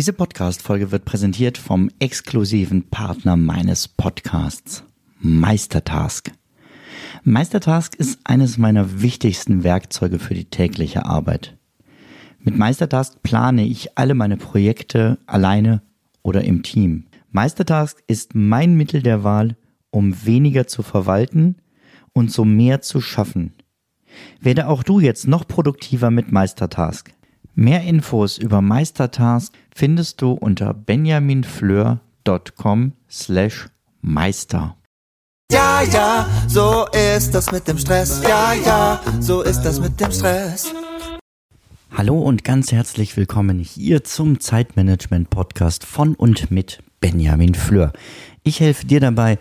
Diese Podcast-Folge wird präsentiert vom exklusiven Partner meines Podcasts, Meistertask. Meistertask ist eines meiner wichtigsten Werkzeuge für die tägliche Arbeit. Mit Meistertask plane ich alle meine Projekte alleine oder im Team. Meistertask ist mein Mittel der Wahl, um weniger zu verwalten und so mehr zu schaffen. Werde auch du jetzt noch produktiver mit Meistertask. Mehr Infos über Meistertask findest du unter benjaminfleur.com slash meister. Ja, ja, so ist das mit dem Stress. Ja, ja, so ist das mit dem Stress. Hallo und ganz herzlich willkommen hier zum Zeitmanagement-Podcast von und mit Benjamin Fleur. Ich helfe dir dabei,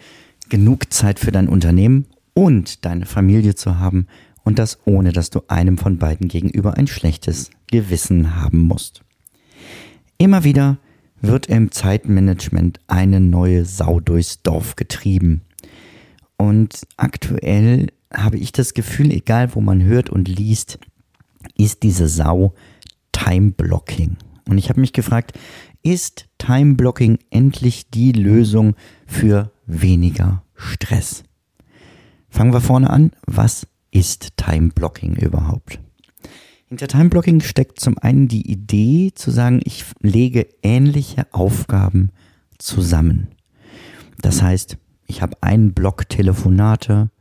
genug Zeit für dein Unternehmen und deine Familie zu haben und das ohne, dass du einem von beiden gegenüber ein schlechtes Gewissen haben musst. Immer wieder wird im Zeitmanagement eine neue Sau durchs Dorf getrieben. Und aktuell habe ich das Gefühl, egal wo man hört und liest, ist diese Sau Time Blocking. Und ich habe mich gefragt, ist Time Blocking endlich die Lösung für weniger Stress? Fangen wir vorne an. Was ist Time Blocking überhaupt? Hinter Time Blocking steckt zum einen die Idee zu sagen, ich lege ähnliche Aufgaben zusammen. Das heißt, ich habe einen Block Telefonate,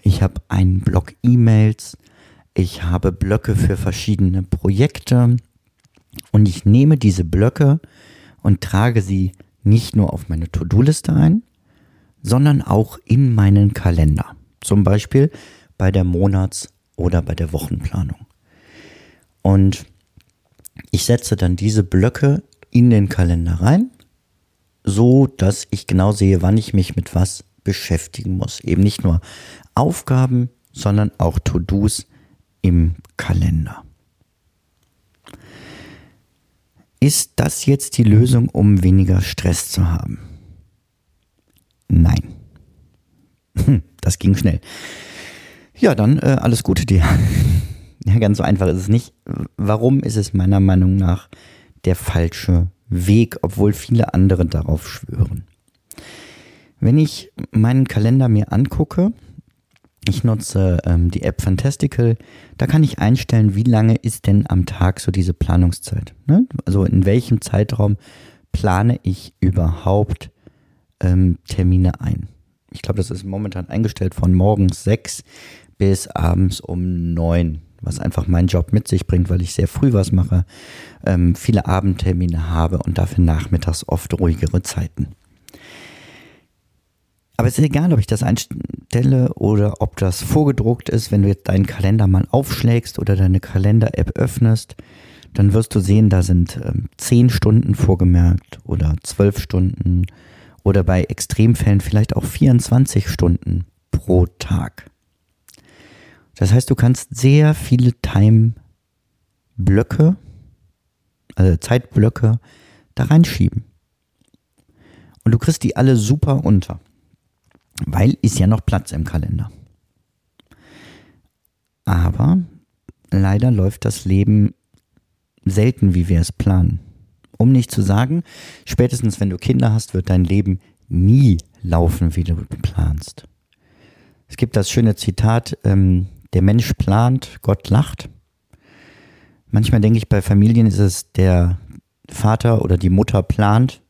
ich habe einen Block E-Mails, ich habe Blöcke für verschiedene Projekte und ich nehme diese Blöcke und trage sie nicht nur auf meine To-Do-Liste ein, sondern auch in meinen Kalender. Zum Beispiel bei der Monats- oder bei der Wochenplanung. Und ich setze dann diese Blöcke in den Kalender rein so dass ich genau sehe, wann ich mich mit was beschäftigen muss. Eben nicht nur Aufgaben, sondern auch To-Dos im Kalender. Ist das jetzt die Lösung, um weniger Stress zu haben? Nein. Das ging schnell. Ja, dann äh, alles Gute dir. Ja, ganz so einfach ist es nicht. Warum ist es meiner Meinung nach der falsche Weg, obwohl viele andere darauf schwören. Wenn ich meinen Kalender mir angucke, ich nutze ähm, die App Fantastical, da kann ich einstellen, wie lange ist denn am Tag so diese Planungszeit. Ne? Also in welchem Zeitraum plane ich überhaupt ähm, Termine ein. Ich glaube, das ist momentan eingestellt von morgens sechs bis abends um neun was einfach mein Job mit sich bringt, weil ich sehr früh was mache, ähm, viele Abendtermine habe und dafür nachmittags oft ruhigere Zeiten. Aber es ist egal, ob ich das einstelle oder ob das vorgedruckt ist. Wenn du jetzt deinen Kalender mal aufschlägst oder deine Kalender-App öffnest, dann wirst du sehen, da sind ähm, 10 Stunden vorgemerkt oder 12 Stunden oder bei Extremfällen vielleicht auch 24 Stunden pro Tag. Das heißt, du kannst sehr viele Time-Blöcke, also Zeitblöcke, da reinschieben. Und du kriegst die alle super unter, weil ist ja noch Platz im Kalender. Aber leider läuft das Leben selten, wie wir es planen. Um nicht zu sagen, spätestens wenn du Kinder hast, wird dein Leben nie laufen, wie du planst. Es gibt das schöne Zitat, ähm, der Mensch plant, Gott lacht. Manchmal denke ich, bei Familien ist es der Vater oder die Mutter plant,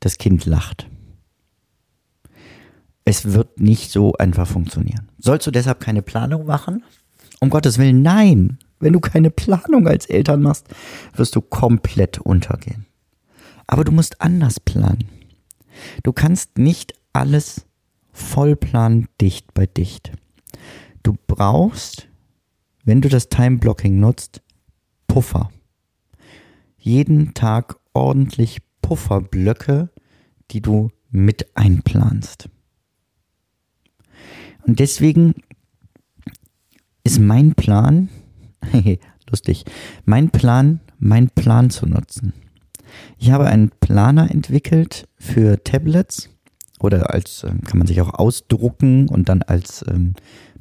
das Kind lacht. Es wird nicht so einfach funktionieren. Sollst du deshalb keine Planung machen? Um Gottes Willen, nein. Wenn du keine Planung als Eltern machst, wirst du komplett untergehen. Aber du musst anders planen. Du kannst nicht alles vollplanen, dicht bei dicht. Du brauchst, wenn du das Time Blocking nutzt, Puffer. Jeden Tag ordentlich Pufferblöcke, die du mit einplanst. Und deswegen ist mein Plan, lustig, mein Plan, mein Plan zu nutzen. Ich habe einen Planer entwickelt für Tablets oder als ähm, kann man sich auch ausdrucken und dann als ähm,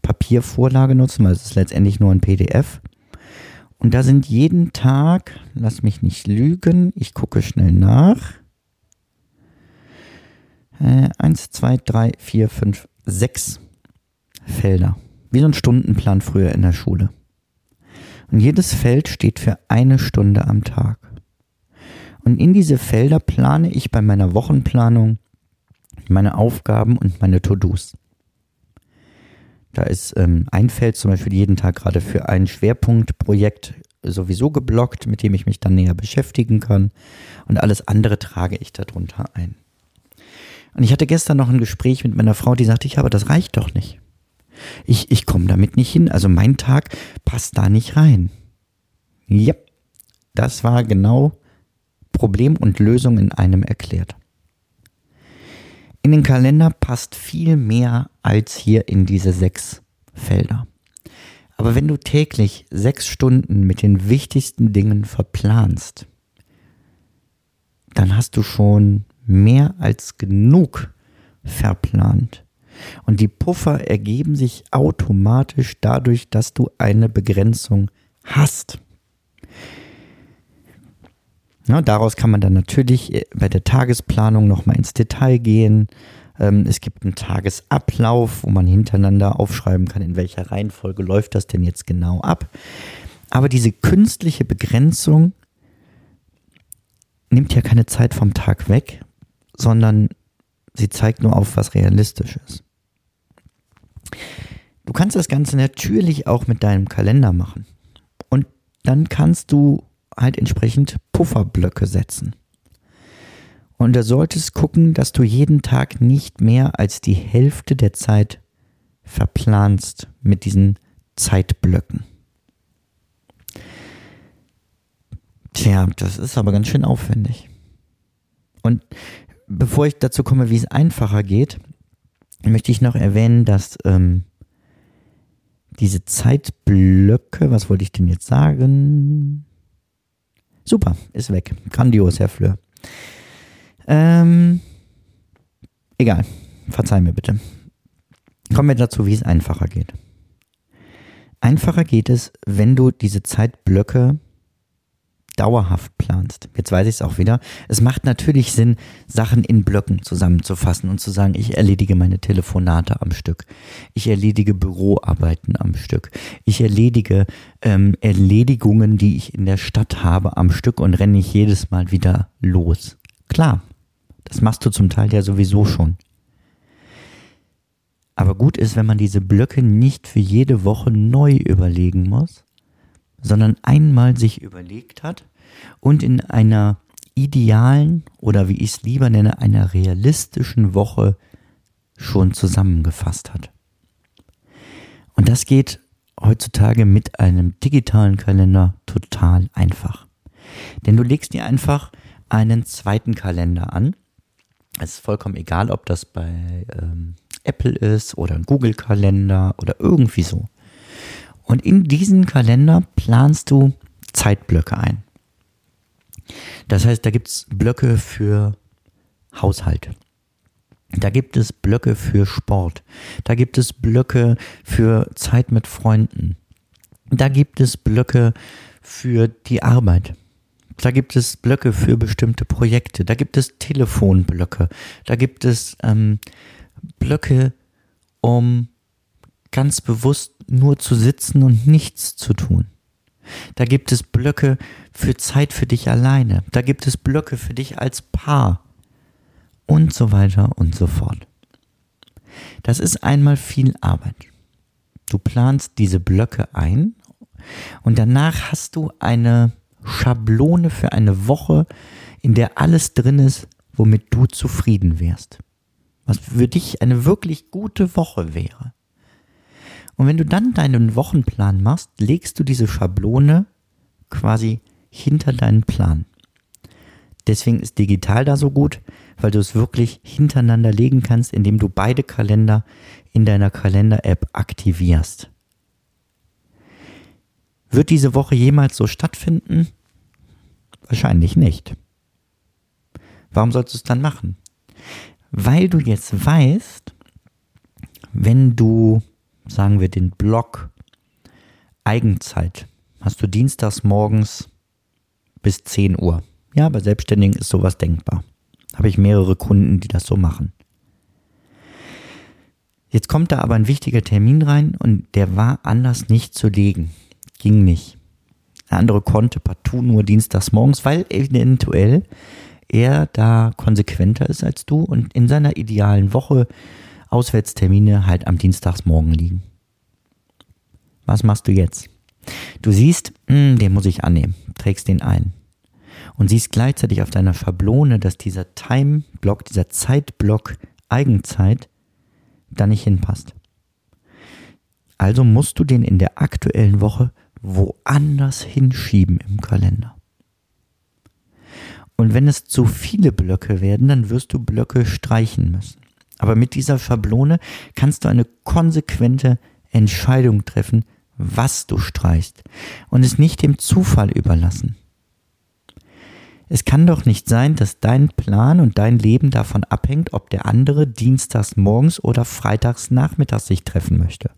Papiervorlage nutzen, weil es ist letztendlich nur ein PDF. Und da sind jeden Tag, lass mich nicht lügen, ich gucke schnell nach. Äh, eins, zwei, drei, vier, fünf, sechs Felder. Wie so ein Stundenplan früher in der Schule. Und jedes Feld steht für eine Stunde am Tag. Und in diese Felder plane ich bei meiner Wochenplanung meine Aufgaben und meine To-Dos. Da ist ähm, ein Feld zum Beispiel jeden Tag gerade für ein Schwerpunktprojekt sowieso geblockt, mit dem ich mich dann näher beschäftigen kann. Und alles andere trage ich darunter ein. Und ich hatte gestern noch ein Gespräch mit meiner Frau, die sagte, ich aber das reicht doch nicht. Ich, ich komme damit nicht hin. Also mein Tag passt da nicht rein. Ja, das war genau Problem und Lösung in einem erklärt. In den Kalender passt viel mehr als hier in diese sechs Felder. Aber wenn du täglich sechs Stunden mit den wichtigsten Dingen verplanst, dann hast du schon mehr als genug verplant. Und die Puffer ergeben sich automatisch dadurch, dass du eine Begrenzung hast. Ja, daraus kann man dann natürlich äh, bei der Tagesplanung nochmal ins Detail gehen. Ähm, es gibt einen Tagesablauf, wo man hintereinander aufschreiben kann, in welcher Reihenfolge läuft das denn jetzt genau ab. Aber diese künstliche Begrenzung nimmt ja keine Zeit vom Tag weg, sondern sie zeigt nur auf, was realistisch ist. Du kannst das Ganze natürlich auch mit deinem Kalender machen. Und dann kannst du halt entsprechend Pufferblöcke setzen. Und da solltest gucken, dass du jeden Tag nicht mehr als die Hälfte der Zeit verplanst mit diesen Zeitblöcken. Tja, das ist aber ganz schön aufwendig. Und bevor ich dazu komme, wie es einfacher geht, möchte ich noch erwähnen, dass ähm, diese Zeitblöcke, was wollte ich denn jetzt sagen? Super, ist weg. Grandios, Herr Fleur. Ähm, egal, verzeih mir bitte. Kommen wir dazu, wie es einfacher geht. Einfacher geht es, wenn du diese Zeitblöcke dauerhaft planst. Jetzt weiß ich es auch wieder. Es macht natürlich Sinn, Sachen in Blöcken zusammenzufassen und zu sagen, ich erledige meine Telefonate am Stück. Ich erledige Büroarbeiten am Stück. Ich erledige ähm, Erledigungen, die ich in der Stadt habe, am Stück und renne nicht jedes Mal wieder los. Klar, das machst du zum Teil ja sowieso schon. Aber gut ist, wenn man diese Blöcke nicht für jede Woche neu überlegen muss, sondern einmal sich überlegt hat und in einer idealen oder wie ich es lieber nenne, einer realistischen Woche schon zusammengefasst hat. Und das geht heutzutage mit einem digitalen Kalender total einfach. Denn du legst dir einfach einen zweiten Kalender an. Es ist vollkommen egal, ob das bei ähm, Apple ist oder ein Google-Kalender oder irgendwie so. Und in diesen Kalender planst du Zeitblöcke ein. Das heißt, da gibt es Blöcke für Haushalte. Da gibt es Blöcke für Sport. Da gibt es Blöcke für Zeit mit Freunden. Da gibt es Blöcke für die Arbeit. Da gibt es Blöcke für bestimmte Projekte. Da gibt es Telefonblöcke. Da gibt es ähm, Blöcke, um ganz bewusst nur zu sitzen und nichts zu tun. Da gibt es Blöcke für Zeit für dich alleine. Da gibt es Blöcke für dich als Paar. Und so weiter und so fort. Das ist einmal viel Arbeit. Du planst diese Blöcke ein und danach hast du eine Schablone für eine Woche, in der alles drin ist, womit du zufrieden wärst. Was für dich eine wirklich gute Woche wäre. Und wenn du dann deinen Wochenplan machst, legst du diese Schablone quasi hinter deinen Plan. Deswegen ist digital da so gut, weil du es wirklich hintereinander legen kannst, indem du beide Kalender in deiner Kalender-App aktivierst. Wird diese Woche jemals so stattfinden? Wahrscheinlich nicht. Warum sollst du es dann machen? Weil du jetzt weißt, wenn du sagen wir, den Block Eigenzeit hast du dienstags morgens bis 10 Uhr. Ja, bei Selbstständigen ist sowas denkbar. Habe ich mehrere Kunden, die das so machen. Jetzt kommt da aber ein wichtiger Termin rein und der war anders nicht zu legen. Ging nicht. Der andere konnte partout nur dienstags morgens, weil eventuell er da konsequenter ist als du und in seiner idealen Woche Auswärtstermine halt am Dienstagsmorgen liegen. Was machst du jetzt? Du siehst, mh, hm, den muss ich annehmen, trägst den ein und siehst gleichzeitig auf deiner Schablone, dass dieser Time-Block, dieser Zeitblock Eigenzeit da nicht hinpasst. Also musst du den in der aktuellen Woche woanders hinschieben im Kalender. Und wenn es zu viele Blöcke werden, dann wirst du Blöcke streichen müssen. Aber mit dieser Schablone kannst du eine konsequente Entscheidung treffen, was du streichst und es nicht dem Zufall überlassen. Es kann doch nicht sein, dass dein Plan und dein Leben davon abhängt, ob der andere dienstags morgens oder freitags nachmittags sich treffen möchte.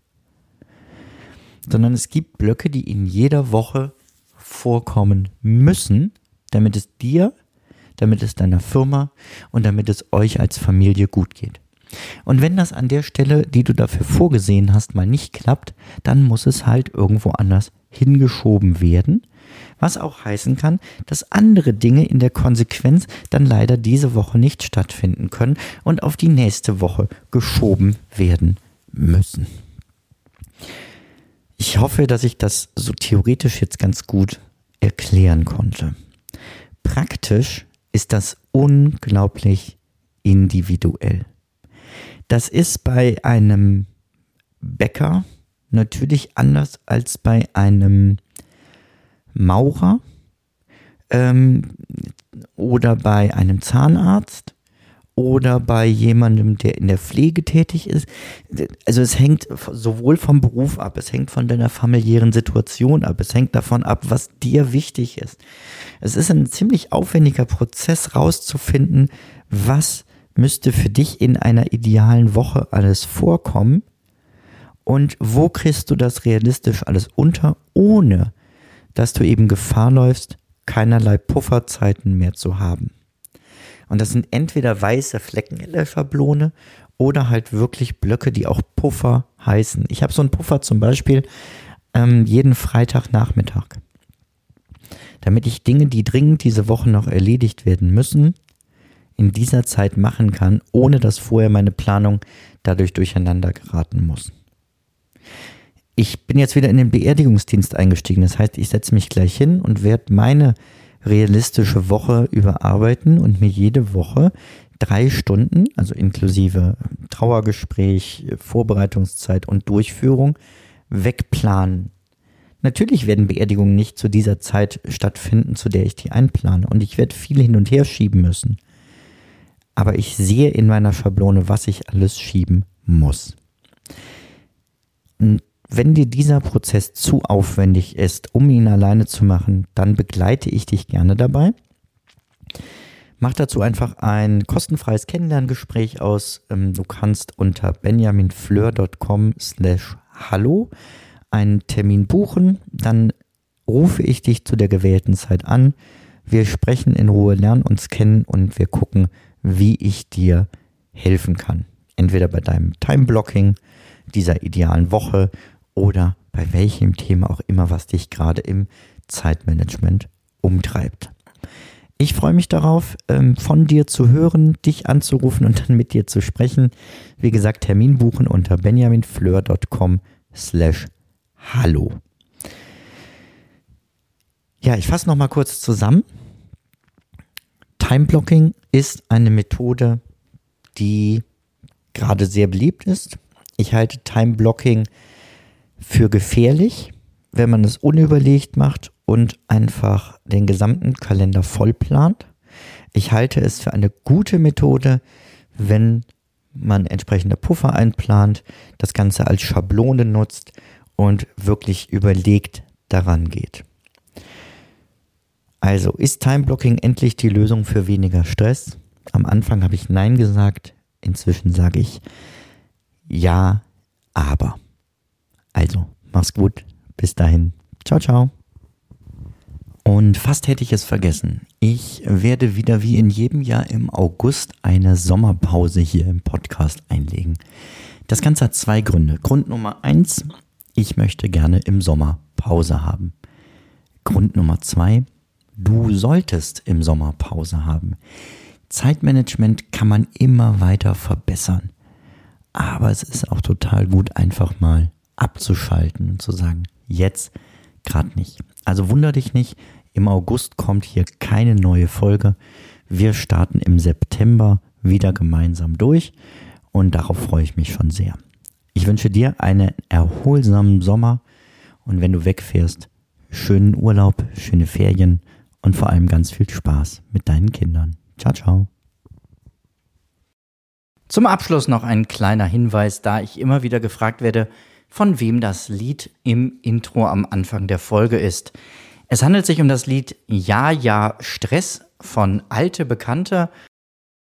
Sondern es gibt Blöcke, die in jeder Woche vorkommen müssen, damit es dir, damit es deiner Firma und damit es euch als Familie gut geht. Und wenn das an der Stelle, die du dafür vorgesehen hast, mal nicht klappt, dann muss es halt irgendwo anders hingeschoben werden. Was auch heißen kann, dass andere Dinge in der Konsequenz dann leider diese Woche nicht stattfinden können und auf die nächste Woche geschoben werden müssen. Ich hoffe, dass ich das so theoretisch jetzt ganz gut erklären konnte. Praktisch ist das unglaublich individuell. Das ist bei einem Bäcker natürlich anders als bei einem Maurer ähm, oder bei einem Zahnarzt oder bei jemandem, der in der Pflege tätig ist. Also es hängt sowohl vom Beruf ab, es hängt von deiner familiären Situation ab, es hängt davon ab, was dir wichtig ist. Es ist ein ziemlich aufwendiger Prozess rauszufinden, was müsste für dich in einer idealen Woche alles vorkommen und wo kriegst du das realistisch alles unter, ohne dass du eben Gefahr läufst, keinerlei Pufferzeiten mehr zu haben. Und das sind entweder weiße Flecken in der Schablone oder halt wirklich Blöcke, die auch Puffer heißen. Ich habe so einen Puffer zum Beispiel ähm, jeden Freitagnachmittag. Damit ich Dinge, die dringend diese Woche noch erledigt werden müssen, in dieser Zeit machen kann, ohne dass vorher meine Planung dadurch durcheinander geraten muss. Ich bin jetzt wieder in den Beerdigungsdienst eingestiegen. Das heißt, ich setze mich gleich hin und werde meine realistische Woche überarbeiten und mir jede Woche drei Stunden, also inklusive Trauergespräch, Vorbereitungszeit und Durchführung, wegplanen. Natürlich werden Beerdigungen nicht zu dieser Zeit stattfinden, zu der ich die einplane. Und ich werde viel hin und her schieben müssen aber ich sehe in meiner Schablone, was ich alles schieben muss. Und wenn dir dieser Prozess zu aufwendig ist, um ihn alleine zu machen, dann begleite ich dich gerne dabei. Mach dazu einfach ein kostenfreies Kennenlerngespräch aus. Ähm, du kannst unter benjaminfleur.com slash hallo einen Termin buchen. Dann rufe ich dich zu der gewählten Zeit an. Wir sprechen in Ruhe, lernen uns kennen und wir gucken, wie ich dir helfen kann. Entweder bei deinem Time-Blocking dieser idealen Woche oder bei welchem Thema auch immer, was dich gerade im Zeitmanagement umtreibt. Ich freue mich darauf, ähm, von dir zu hören, dich anzurufen und dann mit dir zu sprechen. Wie gesagt, Termin buchen unter benjaminfleur.com slash hallo. Ja, ich fasse nochmal kurz zusammen. Time Blocking ist eine Methode, die gerade sehr beliebt ist. Ich halte Time Blocking für gefährlich, wenn man es unüberlegt macht und einfach den gesamten Kalender voll plant. Ich halte es für eine gute Methode, wenn man entsprechende Puffer einplant, das Ganze als Schablone nutzt und wirklich überlegt daran geht. Also, ist Time-Blocking endlich die Lösung für weniger Stress? Am Anfang habe ich Nein gesagt, inzwischen sage ich Ja, aber. Also, mach's gut. Bis dahin. Ciao, ciao. Und fast hätte ich es vergessen. Ich werde wieder wie in jedem Jahr im August eine Sommerpause hier im Podcast einlegen. Das Ganze hat zwei Gründe. Grund Nummer eins, ich möchte gerne im Sommer Pause haben. Grund Nummer zwei, du solltest im Sommer Pause haben. Zeitmanagement kann man immer weiter verbessern. Aber es ist auch total gut, einfach mal abzuschalten und zu sagen, jetzt gerade nicht. Also wunder dich nicht, im August kommt hier keine neue Folge. Wir starten im September wieder gemeinsam durch und darauf freue ich mich schon sehr. Ich wünsche dir einen erholsamen Sommer und wenn du wegfährst, schönen Urlaub, schöne Ferien und vor allem ganz viel Spaß mit deinen Kindern. Ciao, ciao. Zum Abschluss noch ein kleiner Hinweis, da ich immer wieder gefragt werde, von wem das Lied im Intro am Anfang der Folge ist. Es handelt sich um das Lied Ja, ja, Stress von Alte Bekannte